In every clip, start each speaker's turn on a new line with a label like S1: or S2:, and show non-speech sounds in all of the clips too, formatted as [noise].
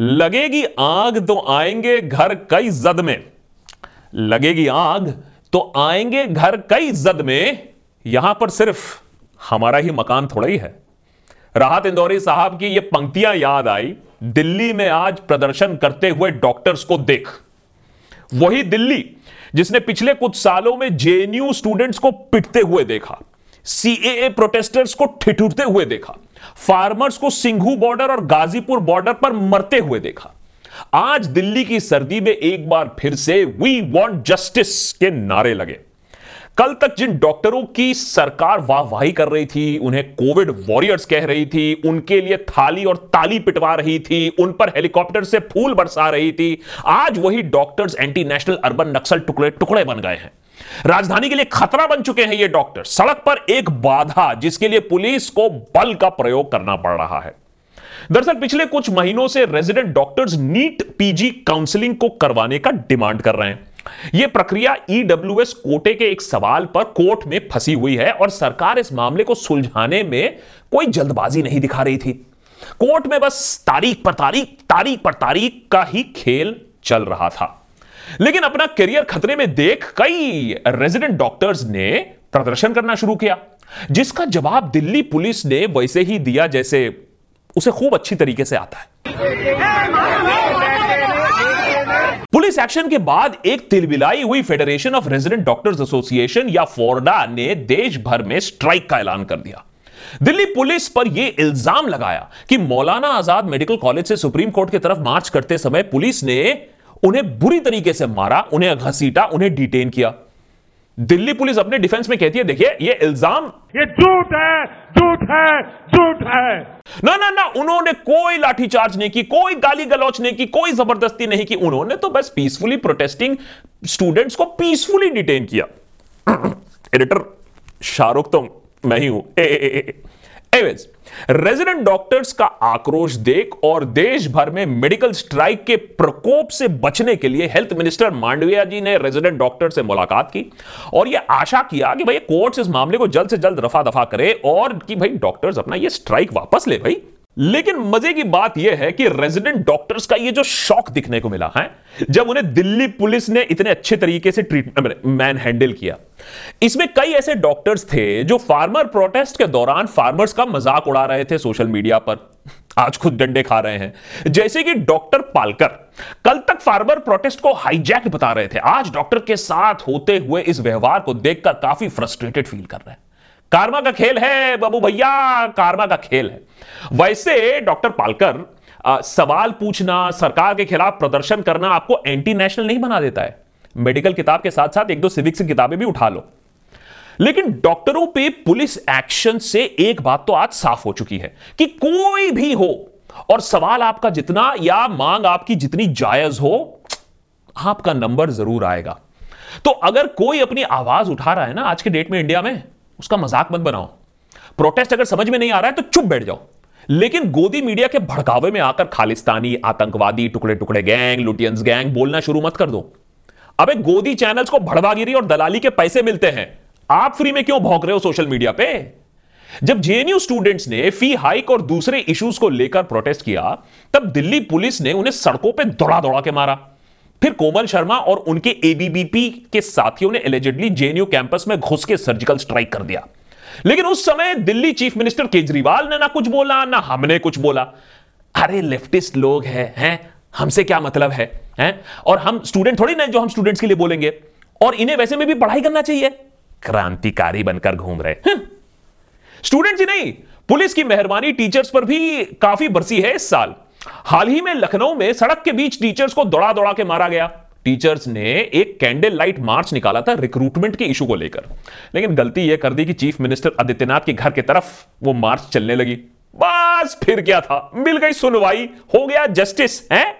S1: लगेगी आग तो आएँगे घर कई जद में। लगेगी आग तो आएँगे घर कई जद में। यहाँ पर सिर्फ़ हमारा ही मकान थोड़ा ही है। राहत इंदौरी साहब की ये पंक्तियाँ याद आई। दिल्ली में आज प्रदर्शन करते हुए डॉक्टर्स को देख। वही दिल्ली जिसने पिछले कुछ सालों में जेएनयू स्टूडेंट्स को पिटते हुए देखा। सीएए प्रोटेस्टर्स को ठिठुरते हुए देखा। फार्मर्स को सिंघू बॉर्डर और गाजीपुर बॉर्डर पर मरते हुए देखा। आज दिल्ली की सर्दी में एक बार फिर से वी वांट जस्टिस के नारे लगे। कल तक जिन डॉक्टरों की सरकार वाहवाही कर रही थी, उन्हें कोविड वॉरियर्स कह रही थी, उनके लिए थाली और ताली पिटवा रही थी, उन पर हेलीकॉप्टर से फूल बरसा रही थी, आज वही doctors anti national urban Naxal टुकड़े टुकड़े बन गए हैं। राजधानी के लिए खतरा बन चुके हैं ये डॉक्टर। सड़क पर एक बाधा जिसके लिए पुलिस को बल का प्रयोग करना पड़ रहा है। दरअसल पिछले कुछ महीनों से resident doctors NEET PG counselling को करवाने का डिमांड कर रहे हैं। यह प्रक्रिया ईडब्ल्यूएस कोटे के एक सवाल पर कोर्ट में फंसी हुई है और सरकार इस मामले को सुलझाने में कोई जल्दबाजी नहीं दिखा रही थी। कोर्ट में बस तारीख पर तारीख तारीख पर तारीख का ही खेल चल रहा था। लेकिन अपना करियर खतरे में देख कई रेजिडेंट डॉक्टर्स ने प्रदर्शन करना शुरू किया, जिसका जवाब दिल्ली पुलिस ने वैसे ही दिया जैसे उसे खूब अच्छी तरीके से आता है। पुलिस एक्शन के बाद एक तिलबिलाई हुई federation of resident doctors association या फोर्डा ने देश भर में स्ट्राइक का ऐलान कर दिया। दिल्ली पुलिस पर यह इल्ज़ाम लगाया कि मौलाना आज़ाद मेडिकल कॉलेज से सुप्रीम कोर्ट की तरफ़ मार्च करते समय पुलिस ने उन्हें बुरी तरीके से मारा उन्हें घसीटा उन्हें डिटेन किया। दिल्ली पुलिस अपने डिफेंस में कहती है देखिए ये इल्ज़ाम
S2: ये झूठ है झूठ है झूठ है।
S1: ना ना ना उन्होंने कोई लाठीचार्ज नहीं की कोई गाली गलौच नहीं की कोई ज़बरदस्ती नहीं की। उन्होंने तो बस पीसफुली प्रोटेस्टिंग स्टूडेंट्स को पीसफुली डिटेन किया। [coughs] एडिटर शाहरुख तो मैं ही हूँ। ए, ए, ए, ए। एवेज रेजिडेंट डॉक्टर्स का आक्रोश देख और देश भर में मेडिकल स्ट्राइक के प्रकोप से बचने के लिए हेल्थ मिनिस्टर मांडविया जी ने रेजिडेंट डॉक्टर से मुलाकात की और यह आशा किया कि भाई कोर्ट्स इस मामले को जल्द से जल्द रफा दफ़ा करे और कि भाई डॉक्टर्स अपना यह स्ट्राइक वापस ले भाई। लेकिन मज़े की बात यह है कि रेजिडेंट डॉक्टर्स का यह जो शौक दिखने को मिला, है, जब उन्हें दिल्ली पुलिस ने इतने अच्छे तरीके से ट्रीटमेंट मैन हैंडल किया। इसमें कई ऐसे डॉक्टर्स थे जो फार्मर प्रोटेस्ट के दौरान फार्मर्स का मज़ाक उड़ा रहे थे सोशल मीडिया पर। आज खुद डंडे खा रहे हैं। जैसे कि डॉक्टर पालकर, कल तक फार्मर प्रोटेस्ट को हाईजैक बता रहे थे। आज डॉक्टर के साथ होते हुए इस व्यवहार को देखकर काफ़ी फ्रस्ट्रेटेड फील कर रहे हैं। कार्मा का खेल है बाबू भैया कार्मा का खेल है। वैसे डॉक्टर पालकर आ, सवाल पूछना सरकार के खिलाफ प्रदर्शन करना आपको एंटी नेशनल नहीं बना देता है। मेडिकल किताब के साथ साथ एक दो सिविक्स की किताबें भी उठा लो। लेकिन डॉक्टरों पे पुलिस एक्शन से एक बात तो आज साफ़ हो चुकी है कि कोई भी हो और सवाल आपका जितना या मांग आपकी जितनी जायज़ हो आपका नंबर ज़रूर आएगा। तो अगर कोई अपनी आवाज़ उठा रहा है ना आज के डेट में इंडिया में उसका मज़ाक मत बनाओ। प्रोटेस्ट अगर समझ में नहीं आ रहा है तो चुप बैठ जाओ। लेकिन गोदी मीडिया के भड़कावे में आकर खालिस्तानी, आतंकवादी टुकड़े टुकड़े गैंग, लुटियंस गैंग बोलना शुरू मत कर दो। अबे गोदी चैनल्स को भड़वागिरी और दलाली के पैसे मिलते हैं। आप फ्री में क्यों भौंक रहे हो सोशल मीडिया पे? जब जेएनयू स्टूडेंट्स ने फ़ी हाइक और दूसरे इश्यूज़ को लेकर प्रोटेस्ट किया, तब दिल्ली पुलिस ने उन्हें सड़कों पर दौड़ा दौड़ा के मारा। फिर कोमल शर्मा और उनके एबीबीपी के साथियों ने एलिजिडली जेएनयू कैंपस में घुस के सर्जिकल स्ट्राइक कर दिया। लेकिन उस समय दिल्ली चीफ मिनिस्टर केजरीवाल ने ना कुछ बोला, ना हमने कुछ बोला। अरे लेफ्टिस्ट लोग हैं हैं? हमसे क्या मतलब है, हैं? और हम स्टूडेंट थोड़ी ना जो हम स्टूडेंट्स के लिए बोलेंगे। और इन्हें वैसे में भी पढ़ाई करना चाहिए। क्रांतिकारी बनकर घूम रहे स्टूडेंट्स ही नहीं, पुलिस की मेहरबानी टीचर्स पर भी काफ़ी बरसी है इस साल। हाल ही में लखनऊ में सड़क के बीच टीचर्स को दौड़ा दौड़ा के मारा गया। टीचर्स ने एक कैंडल लाइट मार्च निकाला था रिक्रूटमेंट के इशू को लेकर। लेकिन गलती यह कर दी कि चीफ मिनिस्टर आदित्यनाथ के घर की तरफ़ वो मार्च चलने लगी। बस फिर क्या था? मिल गई सुनवाई। हो गया जस्टिस है?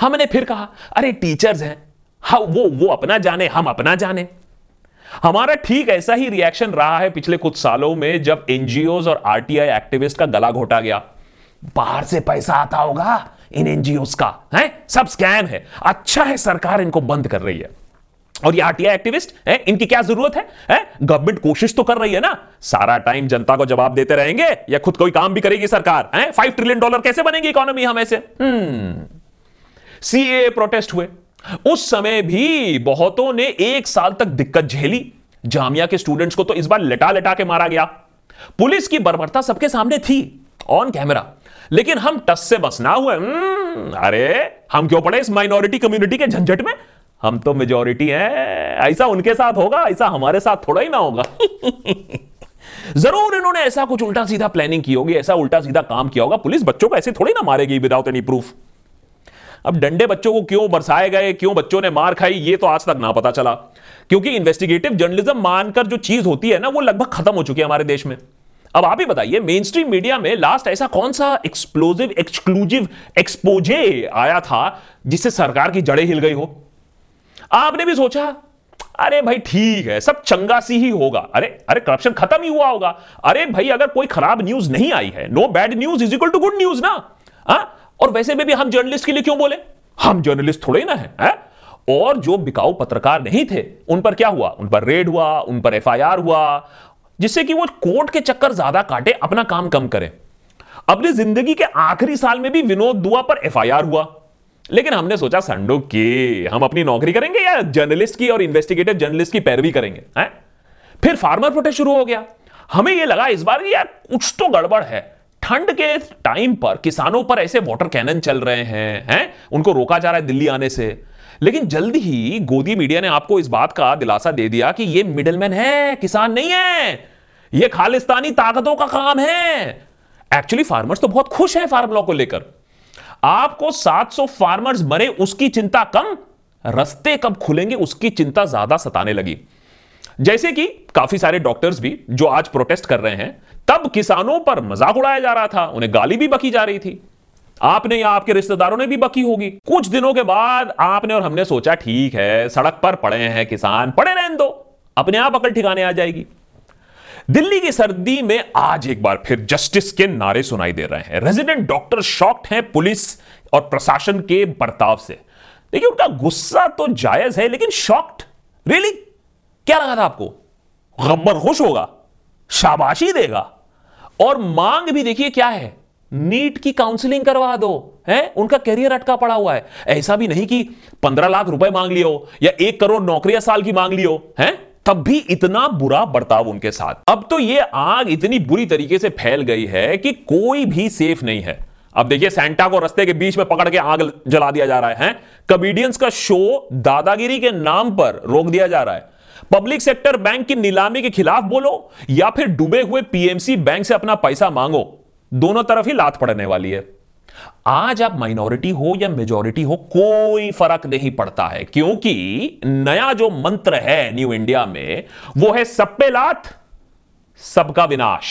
S1: हमने फिर कहा, अरे टीचर्स हैं हाँ वो वो अपना जाने, हम अपना जाने। हमारा ठीक ऐसा ही रिएक्शन रहा है पिछले कुछ सालों में जब एनजीओ और आरटीआई एक्टिविस्ट का गला घोटा गया। बाहर से पैसा आता होगा इन एनजीओ का है? सब स्कैम है। अच्छा है सरकार इनको बंद कर रही है। और ये आरटीआई एक्टिविस्ट है? इनकी क्या ज़रूरत है, है? गवर्नमेंट कोशिश तो कर रही है ना। सारा टाइम जनता को जवाब देते रहेंगे या खुद कोई काम भी करेगी सरकार हैं? फाइव ट्रिलियन डॉलर कैसे बनेगी इकोनॉमी हम ऐसे सीए प्रोटेस्ट हुए। उस समय भी बहुतों ने एक साल तक दिक्कत झेली। जामिया के स्टूडेंट्स को तो इस बार लटा लटा के मारा गया। पुलिस की बर्बरता सबके सामने थी। ऑन कैमरा लेकिन हम टस से बस ना हुए। हम्म, अरे हम क्यों पड़े इस माइनॉरिटी कम्युनिटी के झंझट में? हम तो मेजोरिटी हैं। ऐसा उनके साथ होगा ऐसा हमारे साथ थोड़ा ही ना होगा। [laughs] ज़रूर इन्होंने ऐसा कुछ उल्टा सीधा प्लानिंग की होगी ऐसा उल्टा सीधा काम किया होगा। पुलिस बच्चों को ऐसे थोड़ी ना मारेगी विदाउट एनी प्रूफ अब डंडे बच्चों को क्यों बरसाए गए क्यों बच्चों ने मार खाई ये तो आज तक ना पता चला। क्योंकि इन्वेस्टिगेटिव जर्नलिज्म मानकर जो चीज़ होती है ना वो लगभग खत्म हो चुकी है हमारे देश में। अब आप ही बताइए मेन स्ट्रीम मीडिया में लास्ट ऐसा कौन सा एक्सप्लोजिव एक्सक्लूसिव एक्सपोजे आया था जिससे सरकार की जड़ें हिल गई हो? आपने भी सोचा अरे भाई ठीक है सब चंगा सी ही होगा। अरे अरे करप्शन खत्म ही हुआ होगा। अरे भाई अगर कोई खराब न्यूज़ नहीं आई है no bad news is equal to good news ना? आ? और वैसे में भी हम जर्नलिस्ट के लिए क्यों बोले? हम जर्नलिस्ट थोड़े ना है, है? और जो बिकाऊ पत्रकार नहीं थे उन पर क्या हुआ? उन पर रेड हुआ उन पर एफआईआर हुआ जिससे कि वो कोर्ट के चक्कर ज़्यादा काटे, अपना काम कम करें। अपनी ज़िंदगी के आखिरी साल में भी विनोद दुआ पर एफआईआर हुआ। लेकिन हमने सोचा संडो के, हम अपनी नौकरी करेंगे या जर्नलिस्ट की और इन्वेस्टिगेटिव जर्नलिस्ट की पैरवी करेंगे, हैं? फिर फार्मर प्रोटेस्ट शुरू हो गया। हमें यह लगा इस बार, यार, कुछ तो गड़बड़ है। ठंड के टाइम पर किसानों पर ऐसे वाटर कैनन चल रहे हैं हैं? उनको रोका जा रहा है दिल्ली आने से। लेकिन जल्द ही गोदी मीडिया ने आपको इस बात का दिलासा दे दिया कि ये मिडलमैन है, किसान नहीं है। ये खालिस्तानी ताकतों का काम है। एक्चुअली फार्मर्स तो बहुत खुश हैं फार्म लॉ को लेकर। आपको 700 फार्मर्स मरे, उसकी चिंता कम? रस्ते कब खुलेंगे, उसकी चिंता ज़्यादा सताने लगी। जैसे कि काफ़ी सारे डॉक्टर्स भी जो आज प्रोटेस्ट कर रहे हैं, तब किसानों पर मज़ाक उड़ाया जा रहा था, उन्हें गाली भी बकी जा रही थी। आपने या आपके रिश्तेदारों ने भी बकी होगी। कुछ दिनों के बाद आपने और हमने सोचा, ठीक है, सड़क पर पड़े हैं किसान, पड़े रहने दो। अपने आप अकल ठिकाने आ जाएगी। दिल्ली की सर्दी में आज एक बार फिर जस्टिस के नारे सुनाई दे रहे हैं। रेजिडेंट डॉक्टर शॉक्ड हैं पुलिस और प्रशासन के बर्ताव से। देखिए, उनका गुस्सा तो जायज़ है, लेकिन शॉक्ड रियली क्या लगा था आपको? गब्बर खुश होगा, शाबाशी देगा। और मांग भी देखिए क्या है? नीट की काउंसलिंग करवा दो, है? उनका करियर अटका पड़ा हुआ है। ऐसा भी नहीं कि पंद्रह लाख रुपए मांग लियो या एक करोड़ नौकरियाँ साल की मांग लियो, है? तब भी इतना बुरा बर्ताव उनके साथ। अब तो ये आग इतनी बुरी तरीके से फैल गई है कि कोई भी सेफ़ नहीं है। अब देखिए सेंटा को रस्ते के बीच में पकड़ के आग जला दिया जा रहा है। कॉमेडियंस का शो दादागिरी के नाम पर रोक दिया जा रहा है। पब्लिक सेक्टर बैंक की नीलामी के खिलाफ बोलो या फिर डूबे हुए पीएमसी बैंक से अपना पैसा मांगो। दोनों तरफ़ ही लात पड़ने वाली है। आज आप माइनॉरिटी हो या मेजॉरिटी हो, कोई फ़र्क नहीं पड़ता है, क्योंकि नया जो मंत्र है न्यू इंडिया में, वो है सब पे लात, सबका विनाश।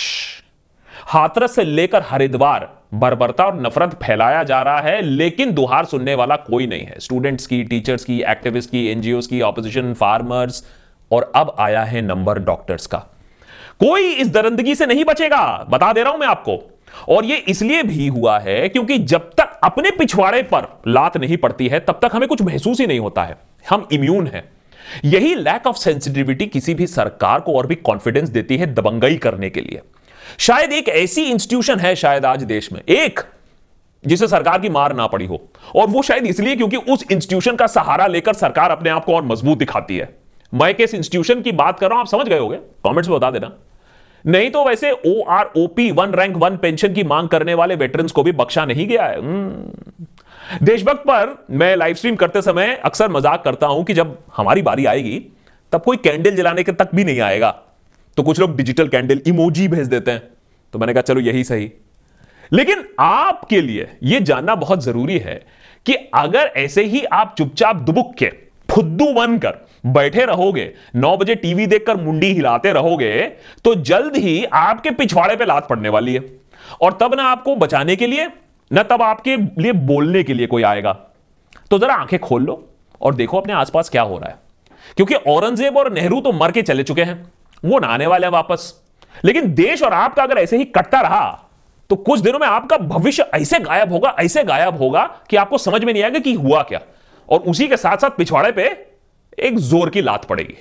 S1: हाथरस से लेकर हरिद्वार, बर्बरता और नफरत फैलाया जा रहा है, लेकिन दुहार सुनने वाला कोई नहीं है। स्टूडेंट्स की टीचर्स की एक्टिविस्ट की एनजीओ की ऑपोजिशन फार्मर्स और अब आया है नंबर डॉक्टर्स का। कोई इस दरंदगी से नहीं बचेगा। बता दे रहा हूँ मैं आपको। और यह इसलिए भी हुआ है क्योंकि जब तक अपने पिछवाड़े पर लात नहीं पड़ती है, तब तक हमें कुछ महसूस ही नहीं होता है। हम इम्यून हैं। यही लैक ऑफ़ सेंसिटिविटी किसी भी सरकार को और भी कॉन्फिडेंस देती है दबंगई करने के लिए। शायद एक ऐसी इंस्टीट्यूशन है शायद आज देश में, एक, जिसे सरकार की मार ना पड़ी हो। और वो शायद इसलिए क्योंकि उस इंस्टीट्यूशन का सहारा लेकर सरकार अपने आप को और मज़बूत दिखाती है। मैं किस इंस्टीट्यूशन की बात कर रहा हूँ, आप समझ गए होगे। कमेंट्स में बता देना। नहीं तो वैसे O R O P one rank one pension की मांग करने वाले वेटरन्स को भी बख्शा नहीं गया है। हम्म। देशभक्त पर मैं लाइव स्ट्रीम करते समय अक्सर मज़ाक करता हूँ कि जब हमारी बारी आएगी, तब कोई कैंडल जलाने के तक भी नहीं आएगा। तो कुछ लोग डिजिटल कैंडल इमोजी भेज देते हैं। तो मैंने कहा, चलो, यही सही। लेकिन आपके लिए यह जानना बहुत ज़रूरी है कि अगर ऐसे ही आप चुपचाप दुबुक के, फुद्दू बनकर बैठे रहोगे, नौ बजे टीवी देखकर मुंडी हिलाते रहोगे तो जल्द ही आपके पिछवाड़े पे लात पड़ने वाली है। और तब ना आपको बचाने के लिए, ना तब आपके लिए बोलने के लिए कोई आएगा। तो जरा आँखें खोल लो और देखो अपने आसपास क्या हो रहा है। क्योंकि औरंगज़ेब और नेहरू तो मर के चले चुके हैं, वो ना आने वाले हैं वापस। लेकिन देश और आपका अगर ऐसे ही कटता रहा तो कुछ दिनों में आपका भविष्य ऐसे गायब होगा, ऐसे गायब होगा कि आपको समझ में नहीं आएगा कि हुआ क्या। और उसी के साथ साथ पिछवाड़े पे एक ज़ोर की लात पड़ेगी।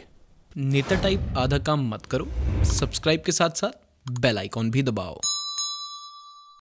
S3: नेता टाइप आधा काम मत करो। सब्सक्राइब के साथ साथ बेल आइकॉन भी दबाओ।